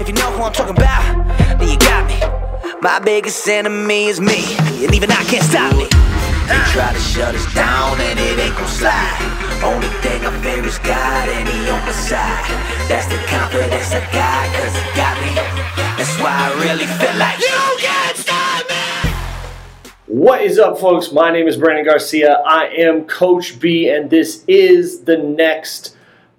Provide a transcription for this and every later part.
If you know who I'm talking about, then you got me. My biggest enemy is me, and even I can't stop me. They try to shut us down and it ain't gon' slide. Only thing I fear is God and He on my side. That's the confidence I got, cause He got me. That's why I really feel like you can't stop me. What is up, folks? My name is Brandon Garcia. I am Coach B, and this is the next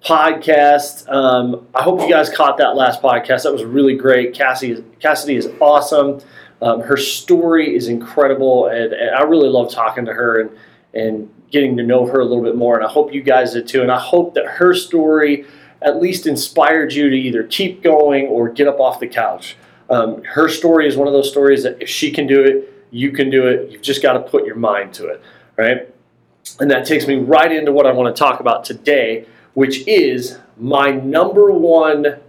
podcast. Um, I hope you guys caught that last podcast. That was really great. Cassie, Cassidy is awesome. Um, her story is incredible, and, and, I really love talking to her and, and getting to know her a little bit more. And I hope you guys did too. And I hope that her story at least inspired you to either keep going or get up off the couch. Um, her story is one of those stories that if she can do it, you can do it. You've just got to put your mind to it, right? And that takes me right into what I want to talk about today, which is my number one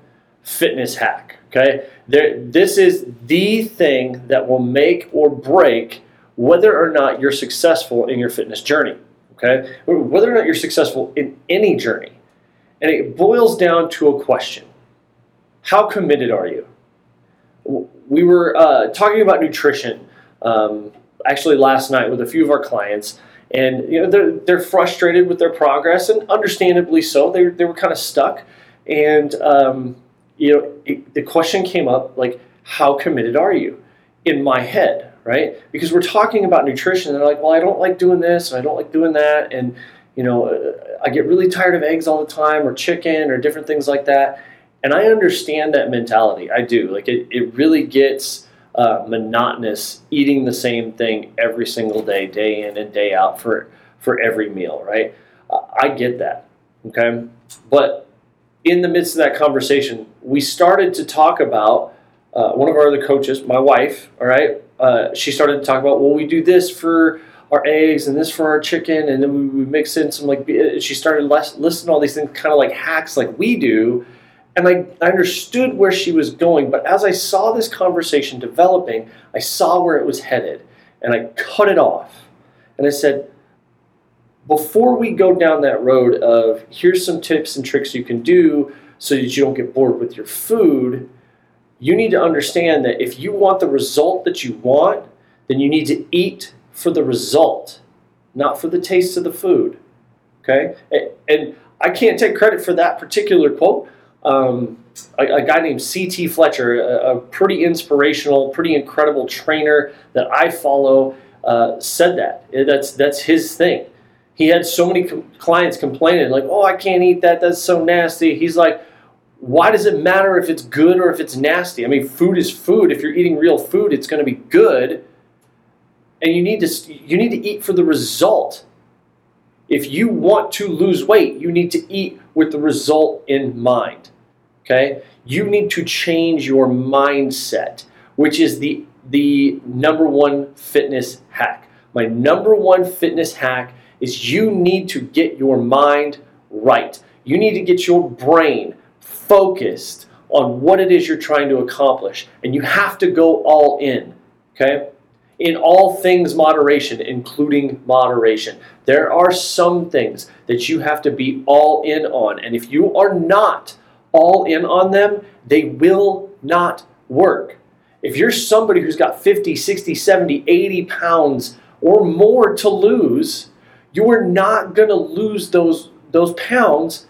fitness hack. Okay, there, this is the thing that will make or break whether or not you're successful in your fitness journey. Okay, whether or not you're successful in any journey, and it boils down to a question: How committed are you? We were uh, talking about nutrition um, actually last night with a few of our clients, and you know they're they're frustrated with their progress, and understandably so. They they were kind of stuck, and um, you know, it, the question came up like, how committed are you? In my head, right? Because we're talking about nutrition, and they're like, well, I don't like doing this, and I don't like doing that, and you know, uh, I get really tired of eggs all the time, or chicken, or different things like that. And I understand that mentality. I do. Like it, it really gets uh, monotonous eating the same thing every single day, day in and day out for for every meal, right? Uh, I get that. Okay, but in the midst of that conversation, we started to talk about uh, one of our other coaches, my wife. All right, uh, she started to talk about, well, we do this for our eggs and this for our chicken, and then we, mix in some like. She started listing all these things, kind of like hacks, like we do. And I, I understood where she was going, but as I saw this conversation developing, I saw where it was headed, and I cut it off. And I said, before we go down that road of here's some tips and tricks you can do so that you don't get bored with your food, you need to understand that if you want the result that you want, then you need to eat for the result, not for the taste of the food. Okay? And I can't take credit for that particular quote. Um, a, a, guy named C.T. Fletcher, a, a, pretty inspirational, pretty incredible trainer that I follow, uh, said that. That's, that's his thing he had so many com- clients complaining, like, oh, I can't eat that. That's so nasty. He's like, why does it matter if it's good or if it's nasty? I mean, food is food. If you're eating real food, it's going to be good. And you need to you need to eat for the result. If you want to lose weight, you need to eat with the result in mind. Okay? You need to change your mindset, which is the the number one fitness hack. My number one fitness hack is you need to get your mind right. You need to get your brain focused on what it is you're trying to accomplish. And you have to go all in, okay? In all things moderation, including moderation. There are some things that you have to be all in on. And if you are not all in on them, they will not work. If you're somebody who's got 50, 60, 70, 80 pounds or more to lose, you are not going to lose those those pounds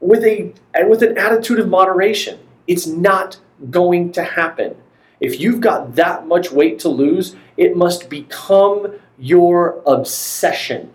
with a with an attitude of moderation. It's not going to happen. If you've got that much weight to lose, it must become your obsession.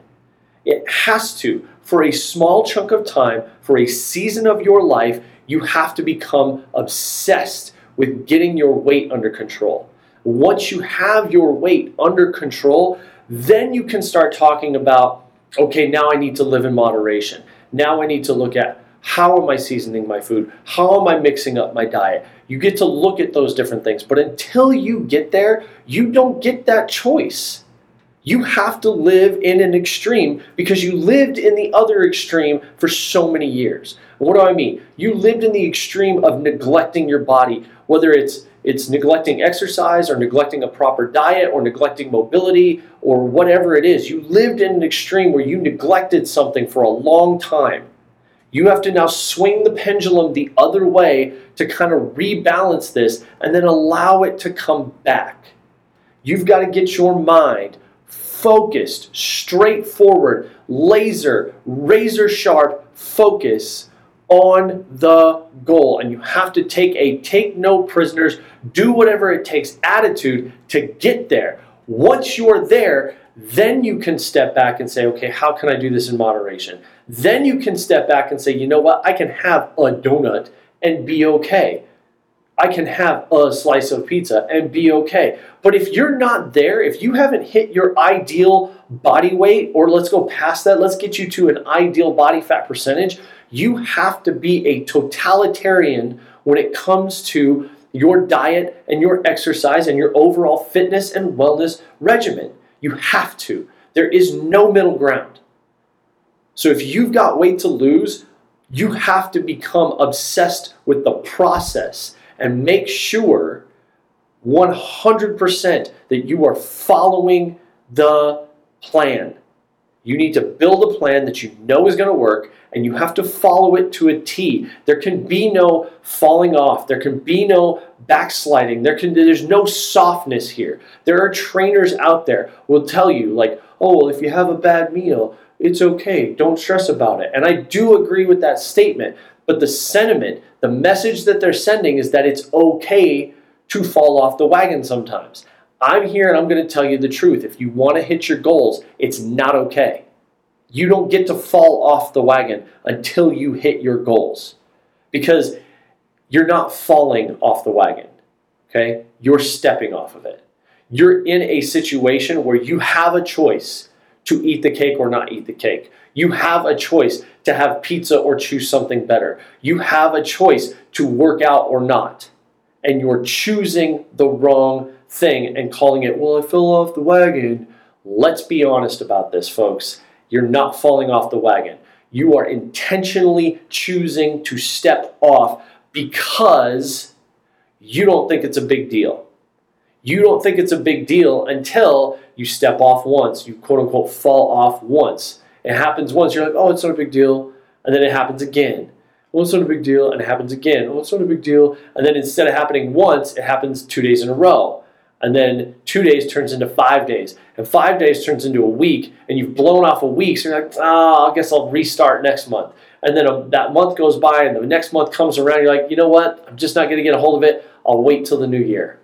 It has to. For a small chunk of time, for a season of your life, you have to become obsessed with getting your weight under control. Once you have your weight under control, then you can start talking about, okay, now I need to live in moderation. Now I need to look at how am I seasoning my food? How am I mixing up my diet? You get to look at those different things. But until you get there, you don't get that choice. You have to live in an extreme because you lived in the other extreme for so many years. What do I mean? You lived in the extreme of neglecting your body, whether it's it's neglecting exercise or neglecting a proper diet or neglecting mobility or whatever it is. You lived in an extreme where you neglected something for a long time. You have to now swing the pendulum the other way to kind of rebalance this and then allow it to come back. You've got to get your mind focused, straightforward, laser, razor sharp focus on the goal. And you have to take a take no prisoners, do whatever it takes attitude to get there. Once you're there, then you can step back and say, okay, how can I do this in moderation? Then you can step back and say, you know what, I can have a donut and be okay. I can have a slice of pizza and be okay. But if you're not there, if you haven't hit your ideal body weight, or let's go past that, let's get you to an ideal body fat percentage, you have to be a totalitarian when it comes to your diet and your exercise and your overall fitness and wellness regimen. You have to. There is no middle ground. So if you've got weight to lose, you have to become obsessed with the process and make sure 100% that you are following the plan. You need to build a plan that you know is going to work and you have to follow it to a T. There can be no falling off. There can be no backsliding. There can there's no softness here. There are trainers out there will tell you like, "Oh, well if you have a bad meal, it's okay. Don't stress about it." And I do agree with that statement, but the sentiment, the message that they're sending is that it's okay to fall off the wagon sometimes. I'm here and I'm going to tell you the truth. If you want to hit your goals, it's not okay. You don't get to fall off the wagon until you hit your goals because you're not falling off the wagon, okay? You're stepping off of it. You're in a situation where you have a choice to eat the cake or not eat the cake. You have a choice to have pizza or choose something better. You have a choice to work out or not. And you're choosing the wrong thing and calling it, well, I fell off the wagon. Let's be honest about this, folks. You're not falling off the wagon. You are intentionally choosing to step off because you don't think it's a big deal. You don't think it's a big deal until you step off once, you quote unquote fall off once. It happens once, you're like, oh, it's not a big deal. And then it happens again. Well, it's not a big deal. And it happens again. Oh, it's not a big deal. And then instead of happening once, it happens two days in a row and then two days turns into five days, and five days turns into a week, and you've blown off a week, so you're like, oh, I guess I'll restart next month. And then a, that month goes by, and the next month comes around, you're like, you know what? I'm just not going to get a hold of it. I'll wait till the new year.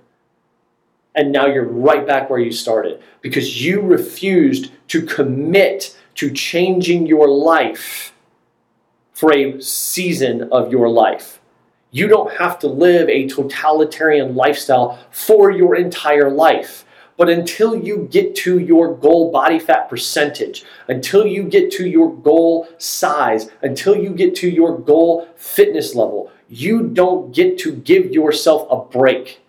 And now you're right back where you started because you refused to commit to changing your life for a season of your life. You don't have to live a totalitarian lifestyle for your entire life. But until you get to your goal body fat percentage, until you get to your goal size, until you get to your goal fitness level, you don't get to give yourself a break.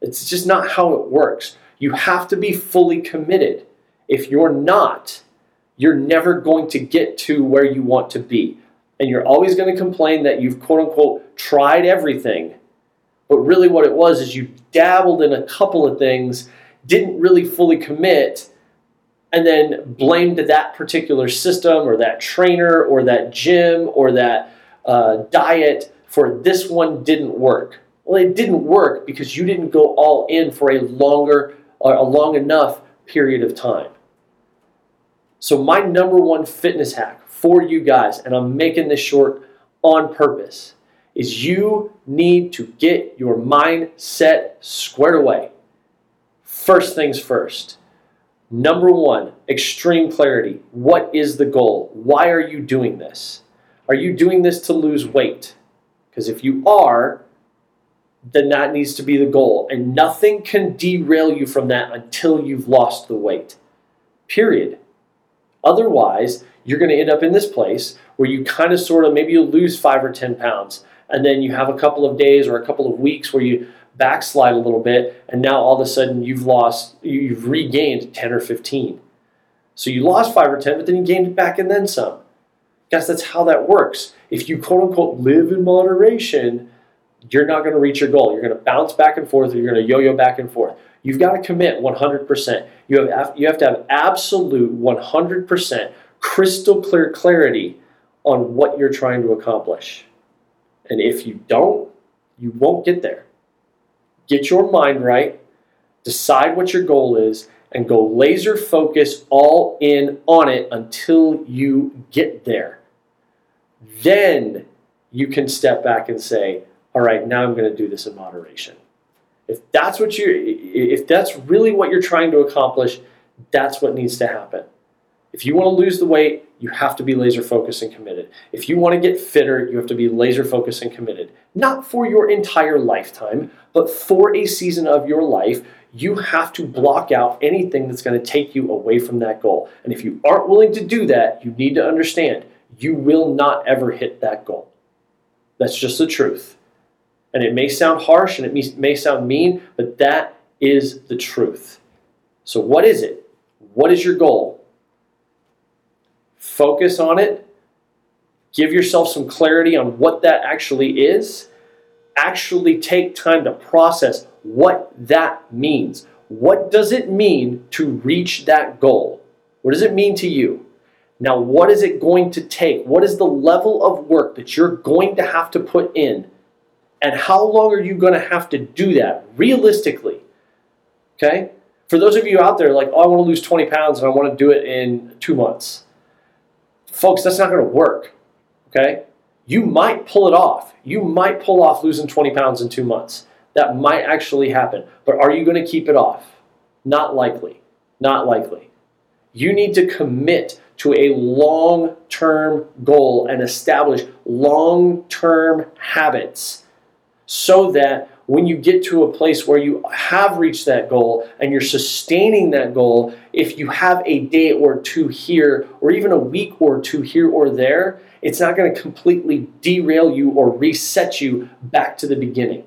It's just not how it works. You have to be fully committed. If you're not, you're never going to get to where you want to be and you're always going to complain that you've quote unquote tried everything. But really, what it was is you dabbled in a couple of things, didn't really fully commit, and then blamed that particular system or that trainer or that gym or that uh, diet for this one didn't work. Well, it didn't work because you didn't go all in for a longer, or a long enough period of time. So, my number one fitness hack for you guys, and I'm making this short on purpose, is you need to get your mindset squared away. First things first. Number one, extreme clarity. What is the goal? Why are you doing this? Are you doing this to lose weight? Because if you are, then that needs to be the goal. And nothing can derail you from that until you've lost the weight. Period. Otherwise, you're going to end up in this place where you kind of sort of maybe you lose five or 10 pounds. And then you have a couple of days or a couple of weeks where you backslide a little bit. And now all of a sudden you've lost, you've regained 10 or 15. So you lost five or 10, but then you gained it back and then some. Guys, that's how that works. If you quote unquote live in moderation, you're not going to reach your goal. You're going to bounce back and forth, or you're going to yo yo back and forth. You've got to commit 100%. You have, you have to have absolute 100% crystal clear clarity on what you're trying to accomplish. And if you don't, you won't get there. Get your mind right, decide what your goal is, and go laser focus all in on it until you get there. Then you can step back and say, all right, now I'm going to do this in moderation. If that's what you if that's really what you're trying to accomplish, that's what needs to happen. If you want to lose the weight, you have to be laser focused and committed. If you want to get fitter, you have to be laser focused and committed. Not for your entire lifetime, but for a season of your life, you have to block out anything that's going to take you away from that goal. And if you aren't willing to do that, you need to understand you will not ever hit that goal. That's just the truth. And it may sound harsh and it may sound mean, but that is the truth. So, what is it? What is your goal? Focus on it. Give yourself some clarity on what that actually is. Actually, take time to process what that means. What does it mean to reach that goal? What does it mean to you? Now, what is it going to take? What is the level of work that you're going to have to put in and how long are you going to have to do that realistically? Okay? For those of you out there, like, oh, I want to lose 20 pounds and I want to do it in two months. Folks, that's not going to work. Okay? You might pull it off. You might pull off losing 20 pounds in two months. That might actually happen. But are you going to keep it off? Not likely. Not likely. You need to commit to a long term goal and establish long term habits so that when you get to a place where you have reached that goal and you're sustaining that goal, if you have a day or two here, or even a week or two here or there, it's not going to completely derail you or reset you back to the beginning.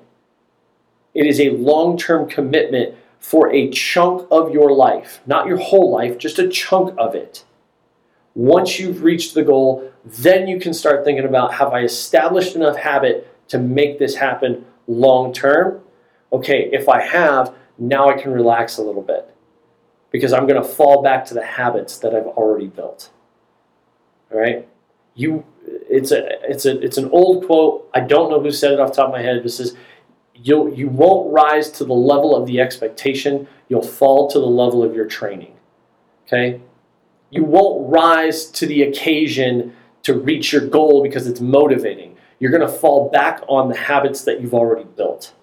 It is a long term commitment for a chunk of your life, not your whole life, just a chunk of it. Once you've reached the goal, then you can start thinking about have I established enough habit to make this happen long term? Okay, if I have, now I can relax a little bit because I'm going to fall back to the habits that I've already built. All right? You it's a it's a it's an old quote. I don't know who said it off the top of my head. It says you you won't rise to the level of the expectation, you'll fall to the level of your training. Okay? You won't rise to the occasion to reach your goal because it's motivating you're going to fall back on the habits that you've already built.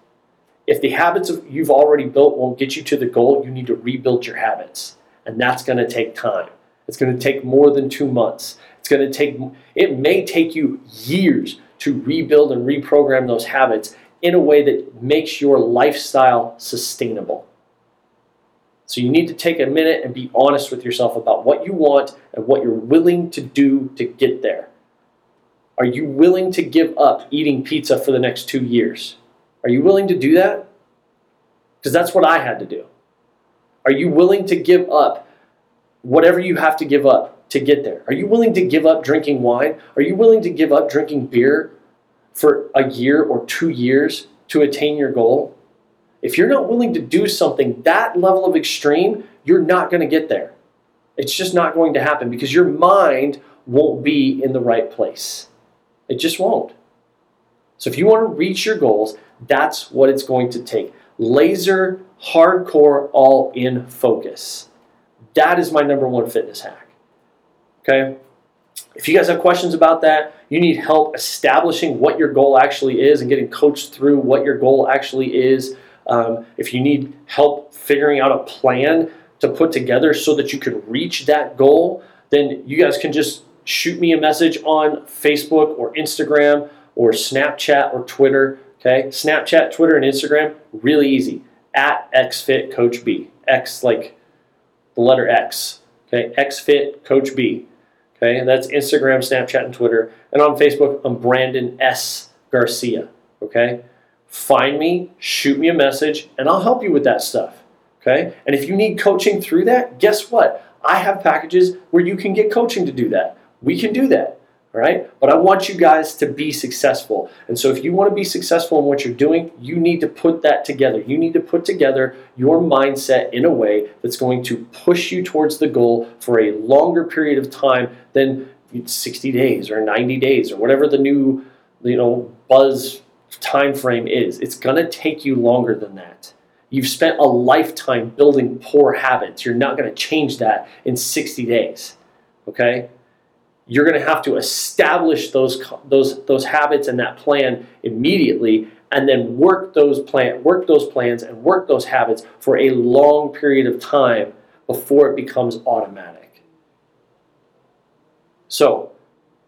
If the habits you've already built won't get you to the goal, you need to rebuild your habits. And that's going to take time. It's going to take more than two months. It's going to take, it may take you years to rebuild and reprogram those habits in a way that makes your lifestyle sustainable. So you need to take a minute and be honest with yourself about what you want and what you're willing to do to get there. Are you willing to give up eating pizza for the next two years? Are you willing to do that? Because that's what I had to do. Are you willing to give up whatever you have to give up to get there? Are you willing to give up drinking wine? Are you willing to give up drinking beer for a year or two years to attain your goal? If you're not willing to do something that level of extreme, you're not going to get there. It's just not going to happen because your mind won't be in the right place. It just won't. So if you want to reach your goals, that's what it's going to take. Laser, hardcore, all in focus. That is my number one fitness hack. Okay? If you guys have questions about that, you need help establishing what your goal actually is and getting coached through what your goal actually is. Um, if you need help figuring out a plan to put together so that you can reach that goal, then you guys can just shoot me a message on Facebook or Instagram or Snapchat or Twitter. Okay, Snapchat, Twitter, and Instagram, really easy. At XFitCoachB. X like the letter X. Okay, XFitCoachB. Okay, and that's Instagram, Snapchat, and Twitter. And on Facebook, I'm Brandon S. Garcia. Okay, find me, shoot me a message, and I'll help you with that stuff. Okay, and if you need coaching through that, guess what? I have packages where you can get coaching to do that. We can do that. All right. But I want you guys to be successful. And so if you want to be successful in what you're doing, you need to put that together. You need to put together your mindset in a way that's going to push you towards the goal for a longer period of time than 60 days or 90 days or whatever the new you know buzz time frame is. It's going to take you longer than that. You've spent a lifetime building poor habits. You're not going to change that in 60 days. Okay? You're going to have to establish those those those habits and that plan immediately and then work those plan work those plans and work those habits for a long period of time before it becomes automatic. So,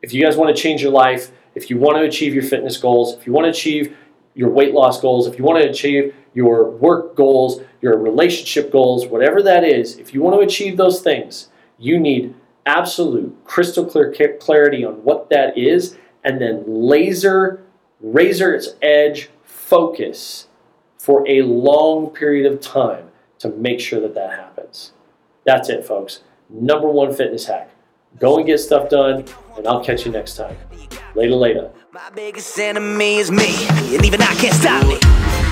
if you guys want to change your life, if you want to achieve your fitness goals, if you want to achieve your weight loss goals, if you want to achieve your work goals, your relationship goals, whatever that is, if you want to achieve those things, you need absolute crystal clear clarity on what that is and then laser razor's edge focus for a long period of time to make sure that that happens. That's it, folks. Number one fitness hack. Go and get stuff done, and I'll catch you next time. Later, later. My biggest enemy is me, and even I can't stop me.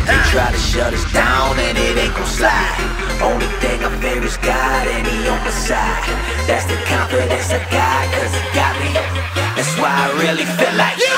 They try to shut us down, and it ain't gon' slide. Only thing I fear is God, and He on my side. That's the confidence I got, cause He got me. That's why I really feel like.